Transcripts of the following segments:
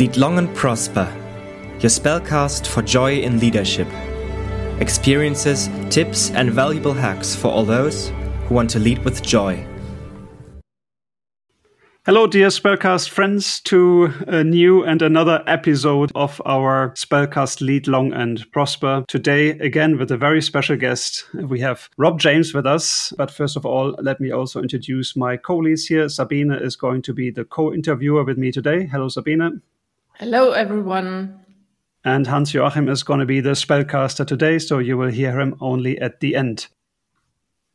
Lead long and prosper. Your spellcast for joy in leadership. Experiences, tips, and valuable hacks for all those who want to lead with joy. Hello, dear Spellcast friends, to a new and another episode of our Spellcast Lead Long and Prosper. Today, again, with a very special guest. We have Rob James with us. But first of all, let me also introduce my colleagues here. Sabine is going to be the co interviewer with me today. Hello, Sabine. Hello, everyone. And Hans Joachim is going to be the spellcaster today, so you will hear him only at the end.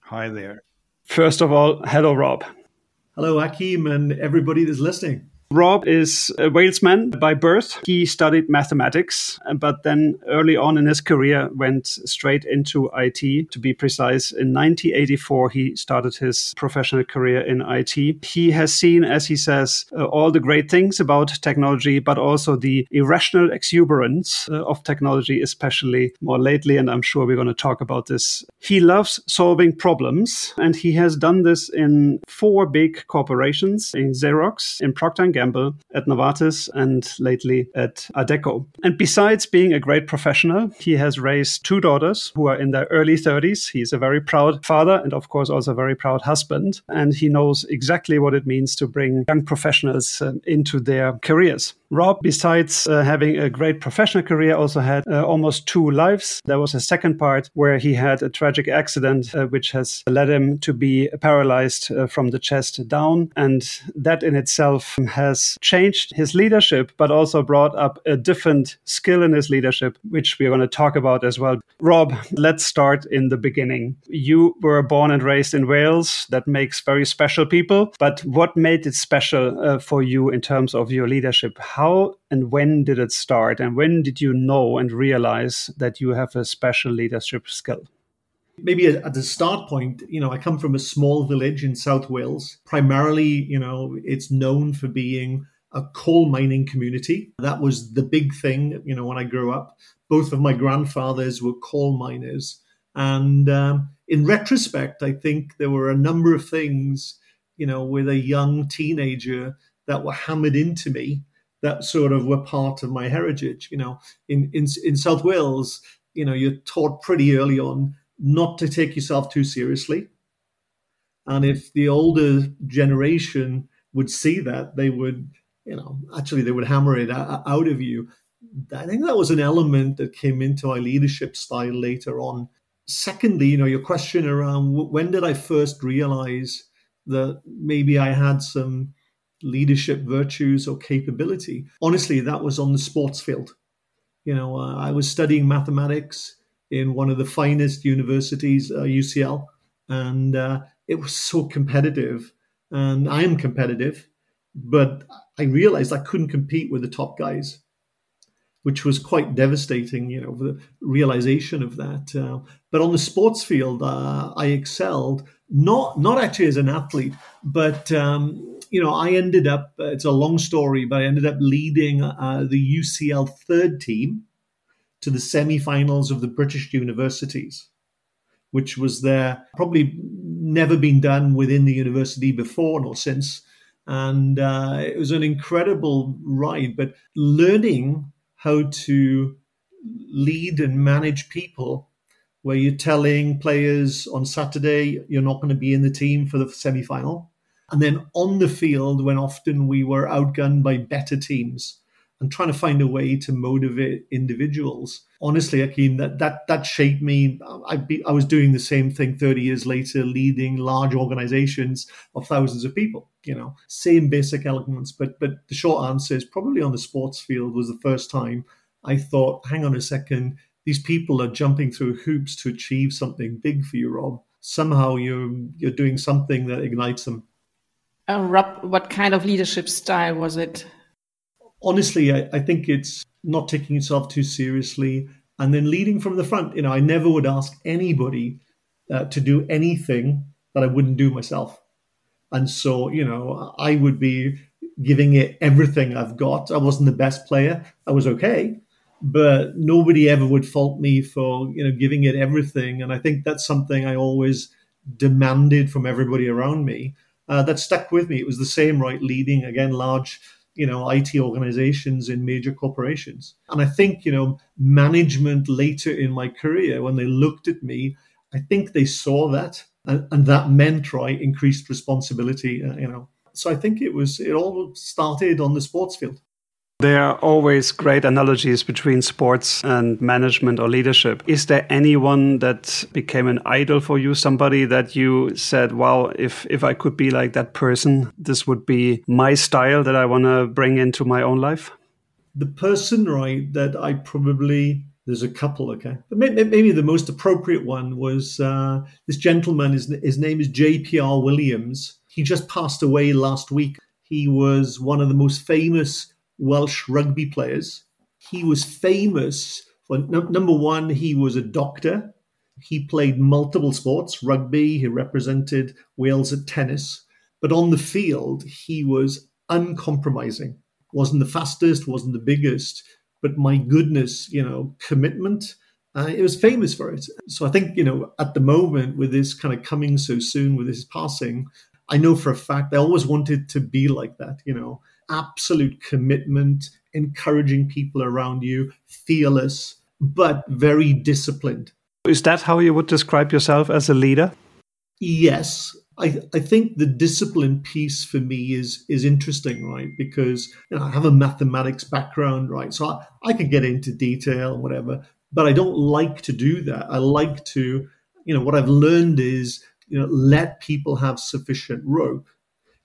Hi there. First of all, hello, Rob. Hello, Achim, and everybody that's listening. Rob is a Walesman by birth. He studied mathematics, but then early on in his career went straight into IT. To be precise, in 1984, he started his professional career in IT. He has seen, as he says, uh, all the great things about technology, but also the irrational exuberance uh, of technology, especially more lately. And I'm sure we're going to talk about this. He loves solving problems, and he has done this in four big corporations in Xerox, in Procter Gamble, at Novartis, and lately at Adecco. And besides being a great professional, he has raised two daughters who are in their early 30s. He's a very proud father and, of course, also a very proud husband. And he knows exactly what it means to bring young professionals uh, into their careers. Rob, besides uh, having a great professional career, also had uh, almost two lives. There was a second part where he had a tragic accident, uh, which has led him to be paralyzed uh, from the chest down. And that in itself has changed his leadership, but also brought up a different skill in his leadership, which we're going to talk about as well. Rob, let's start in the beginning. You were born and raised in Wales. That makes very special people. But what made it special uh, for you in terms of your leadership? how and when did it start? And when did you know and realize that you have a special leadership skill? Maybe at the start point, you know, I come from a small village in South Wales. Primarily, you know, it's known for being a coal mining community. That was the big thing, you know, when I grew up. Both of my grandfathers were coal miners. And um, in retrospect, I think there were a number of things, you know, with a young teenager that were hammered into me that sort of were part of my heritage. You know, in in in South Wales, you know, you're taught pretty early on not to take yourself too seriously, and if the older generation would see that, they would, you know, actually they would hammer it out of you. I think that was an element that came into my leadership style later on. Secondly, you know, your question around when did I first realize that maybe I had some leadership virtues or capability. Honestly, that was on the sports field. You know, uh, I was studying mathematics in one of the finest universities, uh, UCL, and uh, it was so competitive. And I am competitive, but I realized I couldn't compete with the top guys, which was quite devastating, you know, the realization of that. Uh, but on the sports field, uh, I excelled, not, not actually as an athlete, but um, you know, I ended up, it's a long story, but I ended up leading uh, the UCL third team to the semi-finals of the British universities, which was there probably never been done within the university before nor since. And uh, it was an incredible ride, but learning how to lead and manage people where you're telling players on Saturday you're not going to be in the team for the semi final and then on the field, when often we were outgunned by better teams and trying to find a way to motivate individuals. Honestly, Achim, that that that shaped me. I be, I was doing the same thing 30 years later, leading large organizations of thousands of people. You know, same basic elements. But but the short answer is probably on the sports field was the first time I thought, hang on a second, these people are jumping through hoops to achieve something big for you, Rob. Somehow you're you're doing something that ignites them. Uh, Rob, what kind of leadership style was it? Honestly, I, I think it's not taking yourself too seriously and then leading from the front. You know, I never would ask anybody uh, to do anything that I wouldn't do myself. And so, you know, I would be giving it everything I've got. I wasn't the best player. I was okay, but nobody ever would fault me for, you know, giving it everything. And I think that's something I always demanded from everybody around me uh, that stuck with me. It was the same, right? Leading again large you know, IT organizations in major corporations. And I think, you know, management later in my career, when they looked at me, I think they saw that. And, and that meant, right, increased responsibility, uh, you know. So I think it was, it all started on the sports field. There are always great analogies between sports and management or leadership. Is there anyone that became an idol for you? Somebody that you said, wow, if, if I could be like that person, this would be my style that I want to bring into my own life? The person, right, that I probably, there's a couple, okay. But maybe the most appropriate one was uh, this gentleman, his, his name is J.P.R. Williams. He just passed away last week. He was one of the most famous Welsh rugby players. He was famous for no, number one, he was a doctor. He played multiple sports, rugby, he represented Wales at tennis. But on the field, he was uncompromising. Wasn't the fastest, wasn't the biggest, but my goodness, you know, commitment. Uh, it was famous for it. So I think, you know, at the moment, with this kind of coming so soon, with his passing, I know for a fact I always wanted to be like that, you know, absolute commitment, encouraging people around you, fearless, but very disciplined. Is that how you would describe yourself as a leader? Yes. I, I think the discipline piece for me is is interesting, right? Because you know, I have a mathematics background, right? So I, I could get into detail and whatever, but I don't like to do that. I like to, you know, what I've learned is, you know, let people have sufficient rope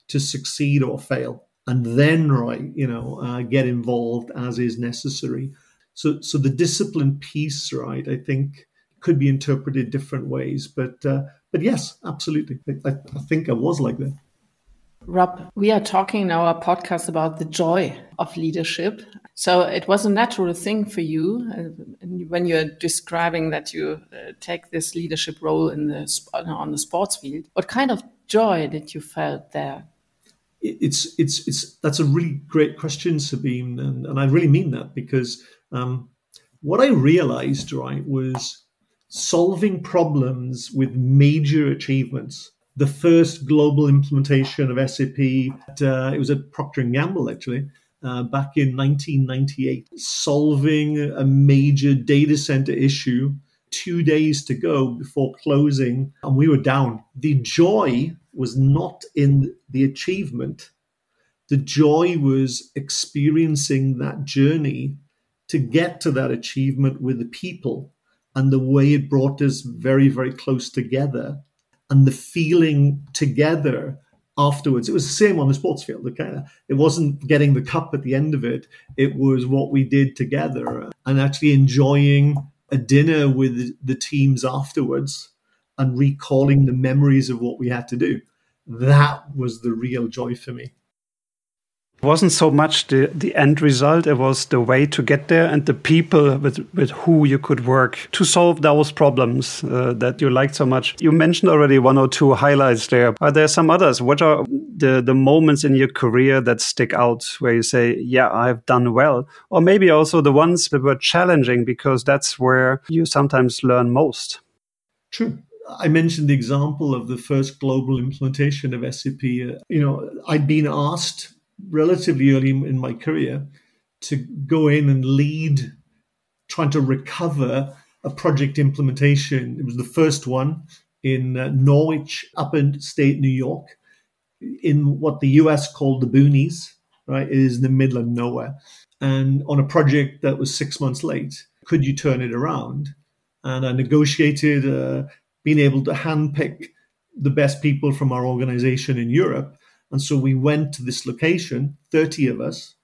to succeed or fail and then right you know uh, get involved as is necessary so so the discipline piece right i think could be interpreted different ways but uh, but yes absolutely I, I think i was like that Rob, we are talking in our podcast about the joy of leadership. So it was a natural thing for you uh, when you're describing that you uh, take this leadership role in the on the sports field. What kind of joy did you felt there? It's it's it's that's a really great question, Sabine, and, and I really mean that because um, what I realized right was solving problems with major achievements. The first global implementation of SAP, uh, it was at Procter and Gamble actually. Uh, back in 1998, solving a major data center issue two days to go before closing, and we were down. The joy was not in the achievement. The joy was experiencing that journey to get to that achievement with the people and the way it brought us very, very close together and the feeling together afterwards. It was the same on the sports field. Okay? It wasn't getting the cup at the end of it, it was what we did together and actually enjoying a dinner with the teams afterwards and recalling the memories of what we had to do. That was the real joy for me. Wasn't so much the, the end result, it was the way to get there and the people with, with who you could work to solve those problems uh, that you liked so much. You mentioned already one or two highlights there. Are there some others? What are the, the moments in your career that stick out where you say, yeah, I've done well? Or maybe also the ones that were challenging because that's where you sometimes learn most. True. I mentioned the example of the first global implementation of SAP. Uh, you know, I'd been asked relatively early in my career to go in and lead trying to recover a project implementation. It was the first one in uh, Norwich, upstate New York, in what the US called the boonies, right? It is in the middle of nowhere. And on a project that was six months late, could you turn it around? And I negotiated uh, being able to handpick the best people from our organization in Europe. And so we went to this location, 30 of us,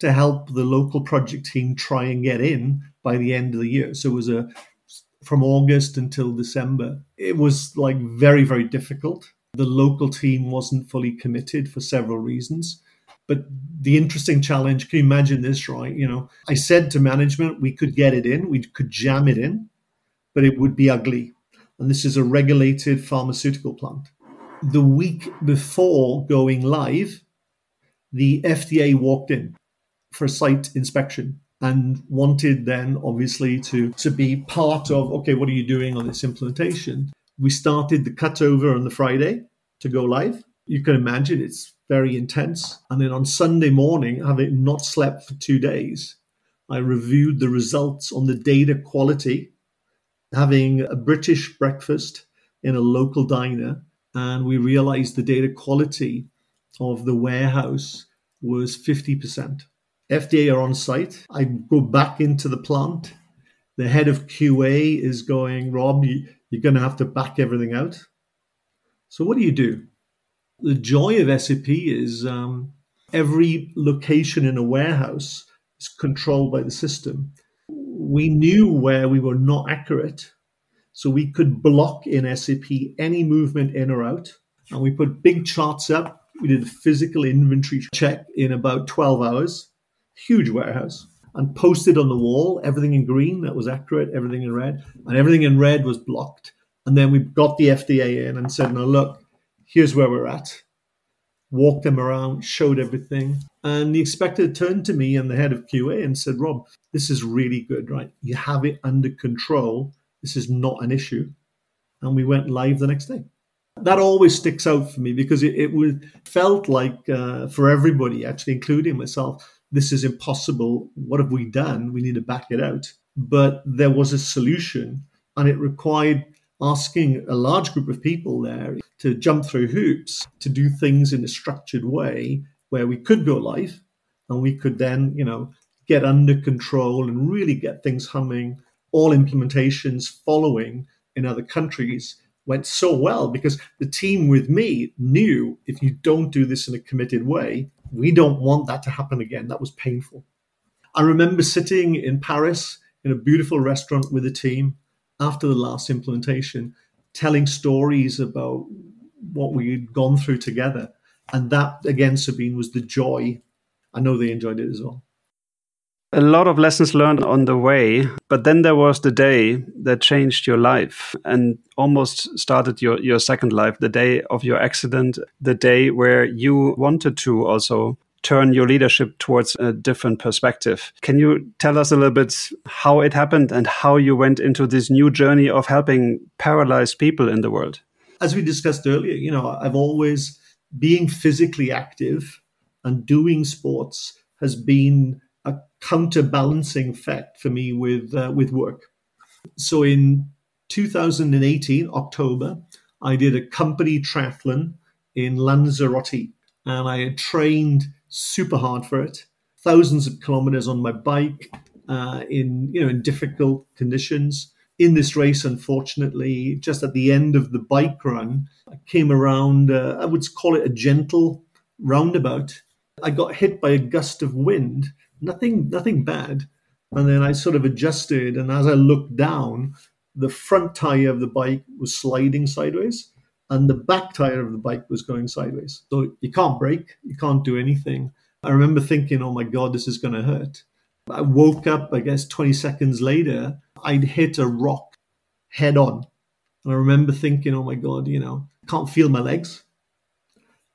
to help the local project team try and get in by the end of the year. So it was a from August until December. It was like very, very difficult. The local team wasn't fully committed for several reasons. But the interesting challenge, can you imagine this, right? You know, I said to management, we could get it in, we could jam it in, but it would be ugly and this is a regulated pharmaceutical plant. The week before going live, the FDA walked in for site inspection and wanted then obviously to, to be part of okay, what are you doing on this implementation? We started the cutover on the Friday to go live. You can imagine it's very intense. And then on Sunday morning, having not slept for two days, I reviewed the results on the data quality, having a British breakfast in a local diner, and we realized the data quality of the warehouse was 50%. FDA are on site. I go back into the plant. The head of QA is going, Rob, you, you're going to have to back everything out. So, what do you do? The joy of SAP is um, every location in a warehouse is controlled by the system. We knew where we were not accurate, so we could block in SAP any movement in or out. And we put big charts up. We did a physical inventory check in about 12 hours, huge warehouse, and posted on the wall everything in green that was accurate, everything in red, and everything in red was blocked. And then we got the FDA in and said, now look, here's where we're at. Walked them around, showed everything. And the inspector turned to me and the head of QA and said, Rob, this is really good, right? You have it under control. This is not an issue. And we went live the next day. That always sticks out for me because it, it was, felt like uh, for everybody, actually, including myself, this is impossible. What have we done? We need to back it out. But there was a solution and it required asking a large group of people there to jump through hoops to do things in a structured way where we could go live and we could then, you know, get under control and really get things humming. All implementations following in other countries went so well because the team with me knew if you don't do this in a committed way, we don't want that to happen again. That was painful. I remember sitting in Paris in a beautiful restaurant with the team after the last implementation, telling stories about what we had gone through together. And that, again, Sabine, was the joy. I know they enjoyed it as well. A lot of lessons learned on the way, but then there was the day that changed your life and almost started your, your second life, the day of your accident, the day where you wanted to also turn your leadership towards a different perspective. Can you tell us a little bit how it happened and how you went into this new journey of helping paralyzed people in the world? As we discussed earlier, you know, I've always being physically active and doing sports has been counterbalancing effect for me with uh, with work. So in 2018 October, I did a company triathlon in Lanzarote, and I had trained super hard for it. Thousands of kilometers on my bike uh, in you know in difficult conditions. In this race, unfortunately, just at the end of the bike run, I came around. Uh, I would call it a gentle roundabout. I got hit by a gust of wind. Nothing, nothing bad. And then I sort of adjusted, and as I looked down, the front tire of the bike was sliding sideways and the back tire of the bike was going sideways. So you can't brake, you can't do anything. I remember thinking, oh my God, this is going to hurt. I woke up, I guess, 20 seconds later, I'd hit a rock head on. And I remember thinking, oh my God, you know, can't feel my legs.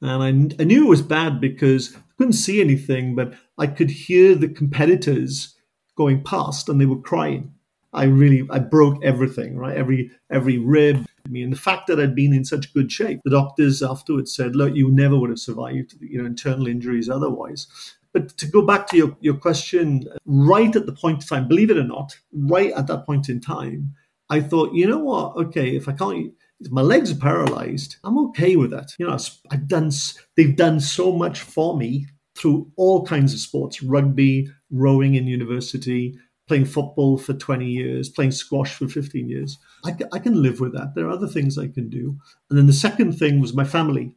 And I, I knew it was bad because I couldn't see anything, but I could hear the competitors going past and they were crying. I really I broke everything, right? Every every rib. I mean, the fact that I'd been in such good shape, the doctors afterwards said, "Look, you never would have survived, you know, internal injuries otherwise." But to go back to your, your question, right at the point in time, believe it or not, right at that point in time, I thought, you know what? Okay, if I can't, my legs are paralyzed, I'm okay with that. You know, I've done, they've done so much for me through all kinds of sports, rugby, rowing in university, playing football for 20 years, playing squash for 15 years. I, I can live with that. There are other things I can do. And then the second thing was my family.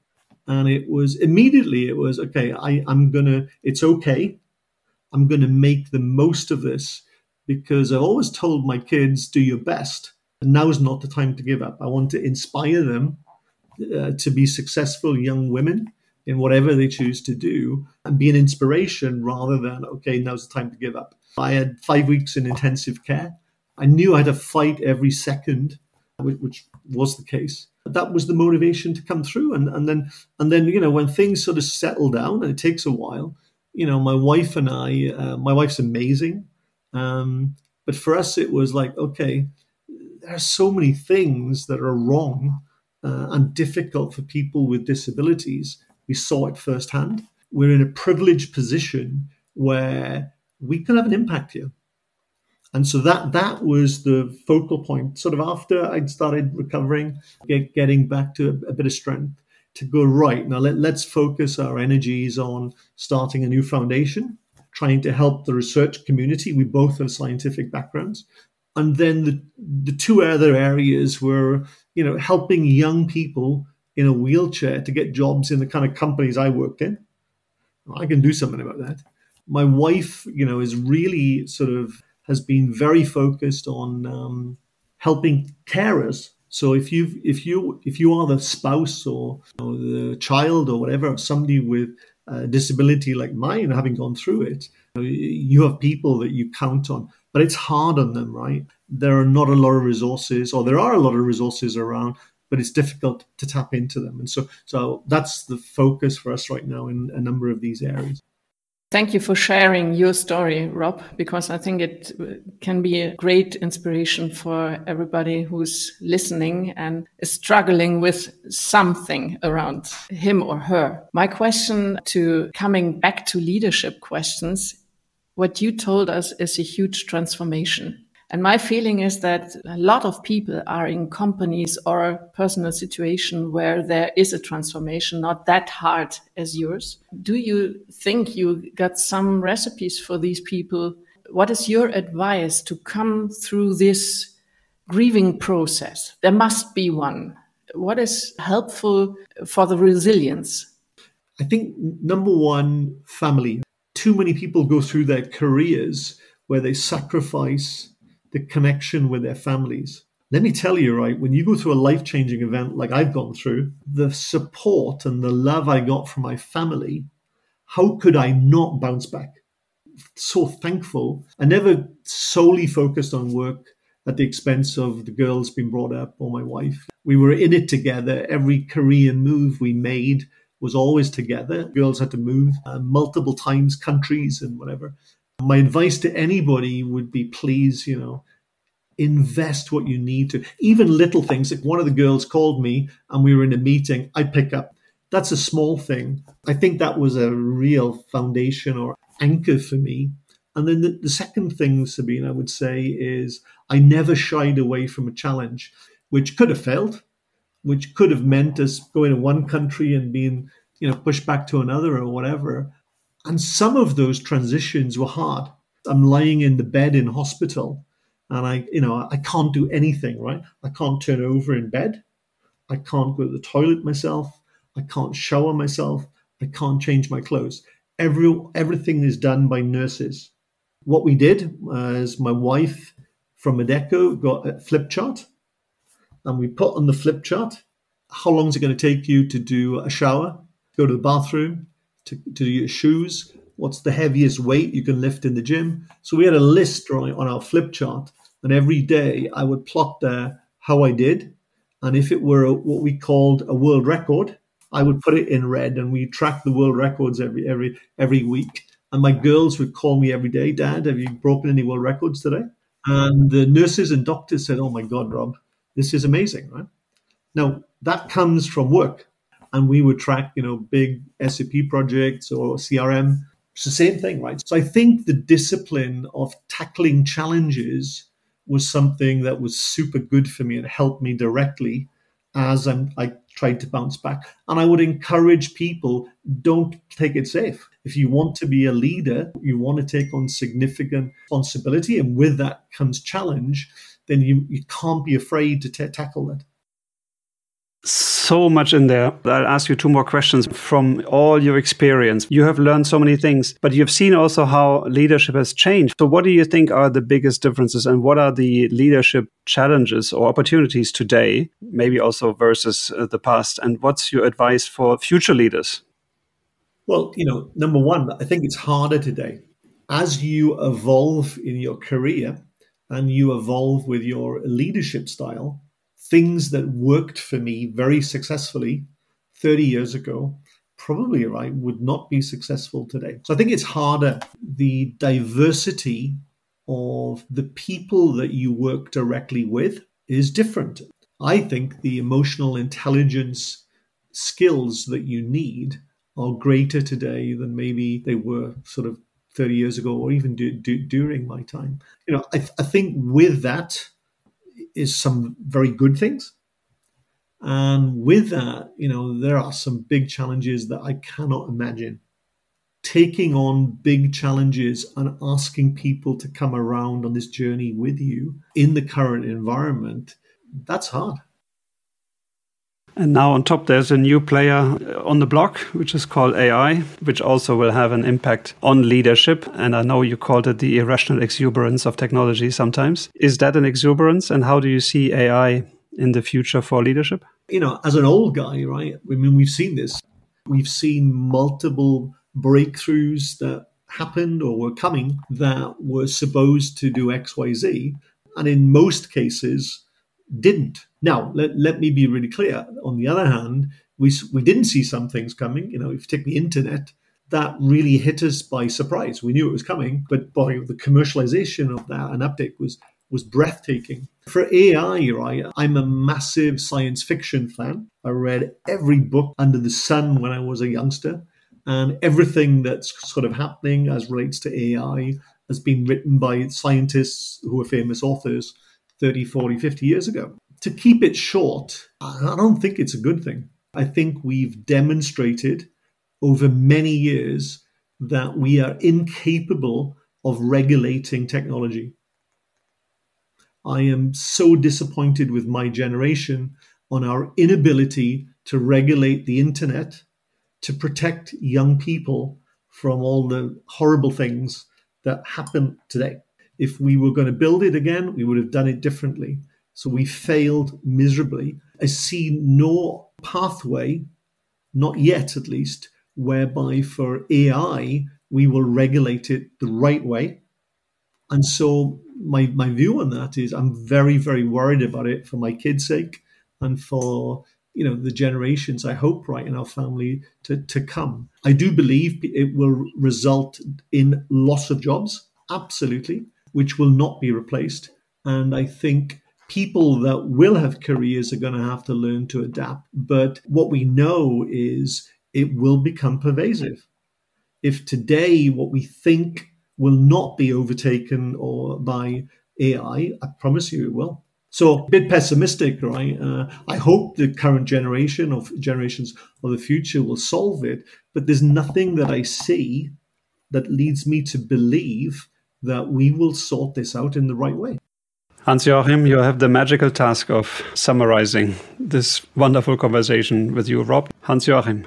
And it was immediately, it was, okay, I, I'm going to, it's okay. I'm going to make the most of this because I've always told my kids, do your best. Now is not the time to give up. I want to inspire them uh, to be successful young women in whatever they choose to do and be an inspiration rather than, okay, now's the time to give up. I had five weeks in intensive care. I knew I had to fight every second, which was the case. That was the motivation to come through. And, and then, and then, you know, when things sort of settle down, and it takes a while, you know, my wife and I, uh, my wife's amazing. Um, but for us, it was like, okay, there are so many things that are wrong uh, and difficult for people with disabilities we saw it firsthand. We're in a privileged position where we can have an impact here. And so that that was the focal point. Sort of after I'd started recovering, get, getting back to a, a, bit of strength, to go right now. Let, let's focus our energies on starting a new foundation, trying to help the research community. We both have scientific backgrounds, and then the the two other areas were you know helping young people in a wheelchair to get jobs in the kind of companies I worked in. I can do something about that. My wife, you know, is really sort of has been very focused on um, helping carers. So if you if you if you are the spouse or, or the child or whatever of somebody with a disability like mine, having gone through it, you have people that you count on, but it's hard on them, right? There are not a lot of resources, or there are a lot of resources around, but it's difficult to tap into them. And so, so that's the focus for us right now in a number of these areas. Thank you for sharing your story, Rob, because I think it uh, can be a great inspiration for everybody who's listening and is struggling with something around him or her. My question to coming back to leadership questions, what you told us is a huge transformation. And my feeling is that a lot of people are in companies or a personal situation where there is a transformation, not that hard as yours. Do you think you got some recipes for these people? What is your advice to come through this grieving process? There must be one. What is helpful for the resilience? I think number one, family. Too many people go through their careers where they sacrifice the connection with their families. Let me tell you, right, when you go through a life changing event like I've gone through, the support and the love I got from my family, how could I not bounce back? So thankful. I never solely focused on work at the expense of the girls being brought up or my wife. We were in it together. Every career move we made was always together. Girls had to move uh, multiple times, countries, and whatever. My advice to anybody would be please, you know, invest what you need to. Even little things. Like one of the girls called me and we were in a meeting, I pick up. That's a small thing. I think that was a real foundation or anchor for me. And then the, the second thing, Sabine, I would say is I never shied away from a challenge, which could have failed, which could have meant us going to one country and being, you know, pushed back to another or whatever. And some of those transitions were hard. I'm lying in the bed in hospital and I, you know, I can't do anything, right? I can't turn over in bed. I can't go to the toilet myself. I can't shower myself. I can't change my clothes. Every, everything is done by nurses. What we did uh, is my wife from Adecco got a flip chart and we put on the flip chart how long is it going to take you to do a shower, go to the bathroom, to, to do your shoes. What's the heaviest weight you can lift in the gym? So we had a list on, on our flip chart, and every day I would plot there how I did. And if it were a, what we called a world record, I would put it in red, and we track the world records every every every week. And my girls would call me every day, Dad, have you broken any world records today? And the nurses and doctors said, Oh my God, Rob, this is amazing, right? Now that comes from work and we would track, you know, big SAP projects or CRM. It's the same thing, right? So I think the discipline of tackling challenges was something that was super good for me and helped me directly as I'm, I tried to bounce back. And I would encourage people don't take it safe. If you want to be a leader, you want to take on significant responsibility, and with that comes challenge, then you, you can't be afraid to t- tackle that so much in there. I'll ask you two more questions from all your experience. You have learned so many things, but you've seen also how leadership has changed. So, what do you think are the biggest differences, and what are the leadership challenges or opportunities today, maybe also versus uh, the past? And what's your advice for future leaders? Well, you know, number one, I think it's harder today. As you evolve in your career and you evolve with your leadership style, things that worked for me very successfully 30 years ago probably right would not be successful today. So i think it's harder. The diversity of the people that you work directly with is different. I think the emotional intelligence skills that you need are greater today than maybe they were sort of 30 years ago or even do, do, during my time. You know, I, I think with that is some very good things. And with that, you know, there are some big challenges that I cannot imagine. Taking on big challenges and asking people to come around on this journey with you in the current environment, that's hard. And now on top, there's a new player on the block, which is called AI, which also will have an impact on leadership. And I know you called it the irrational exuberance of technology sometimes. Is that an exuberance? And how do you see AI in the future for leadership? You know, as an old guy, right? I mean, we've seen this. We've seen multiple breakthroughs that happened or were coming that were supposed to do XYZ. And in most cases, didn't. Now, let, let me be really clear. On the other hand, we, we didn't see some things coming. You know, if you take the internet, that really hit us by surprise. We knew it was coming, but boy, the commercialization of that and uptake was was breathtaking. For AI, right, I'm a massive science fiction fan. I read every book under the sun when I was a youngster, and everything that's sort of happening as relates to AI has been written by scientists who are famous authors 30, 40, 50 years ago. To keep it short, I don't think it's a good thing. I think we've demonstrated over many years that we are incapable of regulating technology. I am so disappointed with my generation on our inability to regulate the internet to protect young people from all the horrible things that happen today. If we were going to build it again, we would have done it differently. So we failed miserably. I see no pathway, not yet at least, whereby for AI we will regulate it the right way. And so my my view on that is I'm very very worried about it for my kids' sake and for you know the generations I hope right in our family to to come. I do believe it will result in loss of jobs, absolutely which will not be replaced. And I think people that will have careers are going to have to learn to adapt. But what we know is it will become pervasive. If today what we think will not be overtaken or by AI, I promise you it will. So a bit pessimistic, right? Uh, I hope the current generation of generations of the future will solve it, but there's nothing that I see that leads me to believe that we will sort this out in the right way. Hans Joachim, you have the magical task of summarizing this wonderful conversation with you, Rob. Hans Joachim.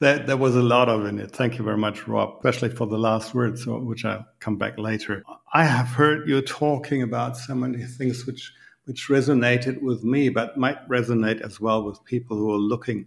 There, there was a lot of in it. Thank you very much, Rob, especially for the last words, which I'll come back later. I have heard you talking about so many things which, which resonated with me, but might resonate as well with people who are looking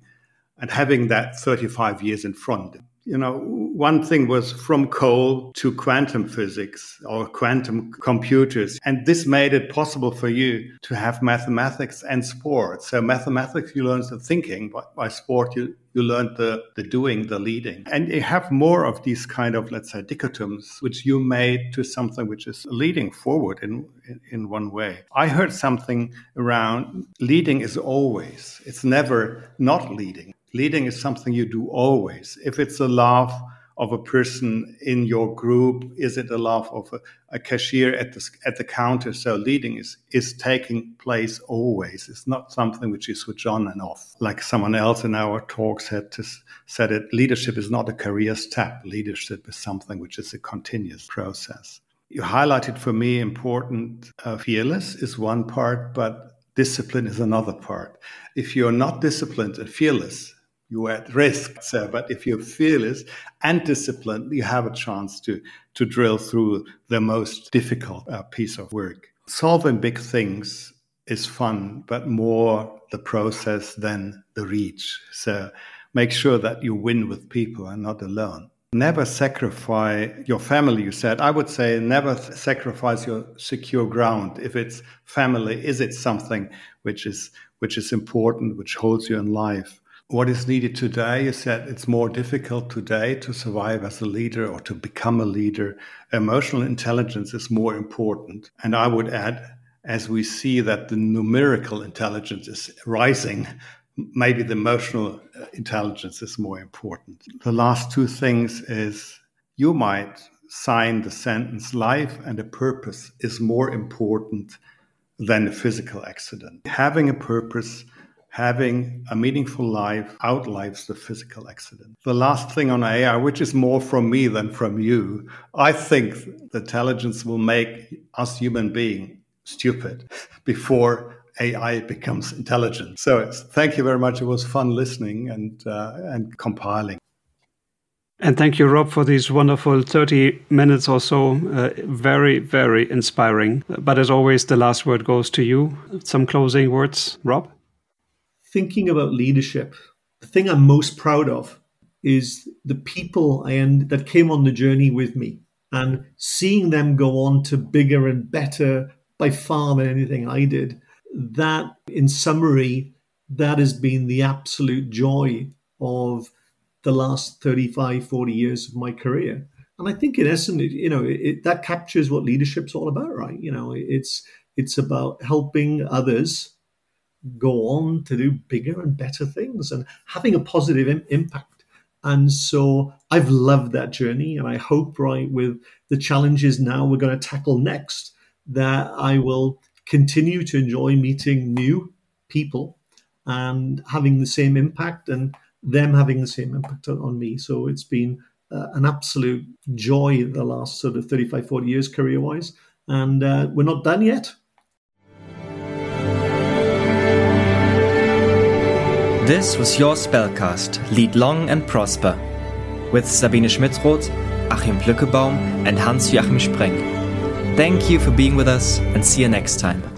and having that 35 years in front you know, one thing was from coal to quantum physics or quantum computers. And this made it possible for you to have mathematics and sport. So mathematics, you learned the thinking, but by sport, you, you learned the, the doing, the leading. And you have more of these kind of, let's say, dichotoms, which you made to something which is leading forward in, in, in one way. I heard something around leading is always, it's never not leading. Leading is something you do always. If it's a laugh of a person in your group, is it a laugh of a, a cashier at the at the counter? So leading is is taking place always. It's not something which you switch on and off. Like someone else in our talk said to, said it. Leadership is not a career step. Leadership is something which is a continuous process. You highlighted for me important. Uh, fearless is one part, but discipline is another part. If you're not disciplined and fearless, you're at risk. So, but if you're fearless and disciplined, you have a chance to to drill through the most difficult uh, piece of work. Solving big things is fun, but more the process than the reach. So, make sure that you win with people and not alone. Never sacrifice your family, you said. I would say never sacrifice your secure ground. If it's family, is it something which is which is important, which holds you in life? What is needed today is that it's more difficult today to survive as a leader or to become a leader. Emotional intelligence is more important. And I would add, as we see that the numerical intelligence is rising, maybe the emotional uh, intelligence is more important. The last two things is you might sign the sentence life and a purpose is more important than a physical accident. Having a purpose, having a meaningful life outlives the physical accident. The last thing on AI, which is more from me than from you, I think the intelligence will make us human beings stupid before AI becomes intelligent. So thank you very much. It was fun listening and uh, and compiling. And thank you, Rob, for these wonderful 30 minutes or so. Uh, very, very inspiring. But as always, the last word goes to you. Some closing words, Rob? Thinking about leadership, the thing I'm most proud of is the people I end, that came on the journey with me and seeing them go on to bigger and better by far than anything I did that, in summary, that has been the absolute joy of the last 35, 40 years of my career. And I think, in essence, you know, it, that captures what leadership's all about, right? You know, it's it's about helping others go on to do bigger and better things and having a positive Im- impact. And so I've loved that journey, and I hope, right, with the challenges now we're going to tackle next, that I will continue to enjoy meeting new people and having the same impact and them having the same impact on me. So it's been uh, an absolute joy the last sort of 35, 40 years career wise. And uh, we're not done yet. This was your Spellcast, Lead Long and Prosper, with Sabine Schmittroth, Achim Plückebaum, and Hans-Joachim Spreng. Thank you for being with us and see you next time.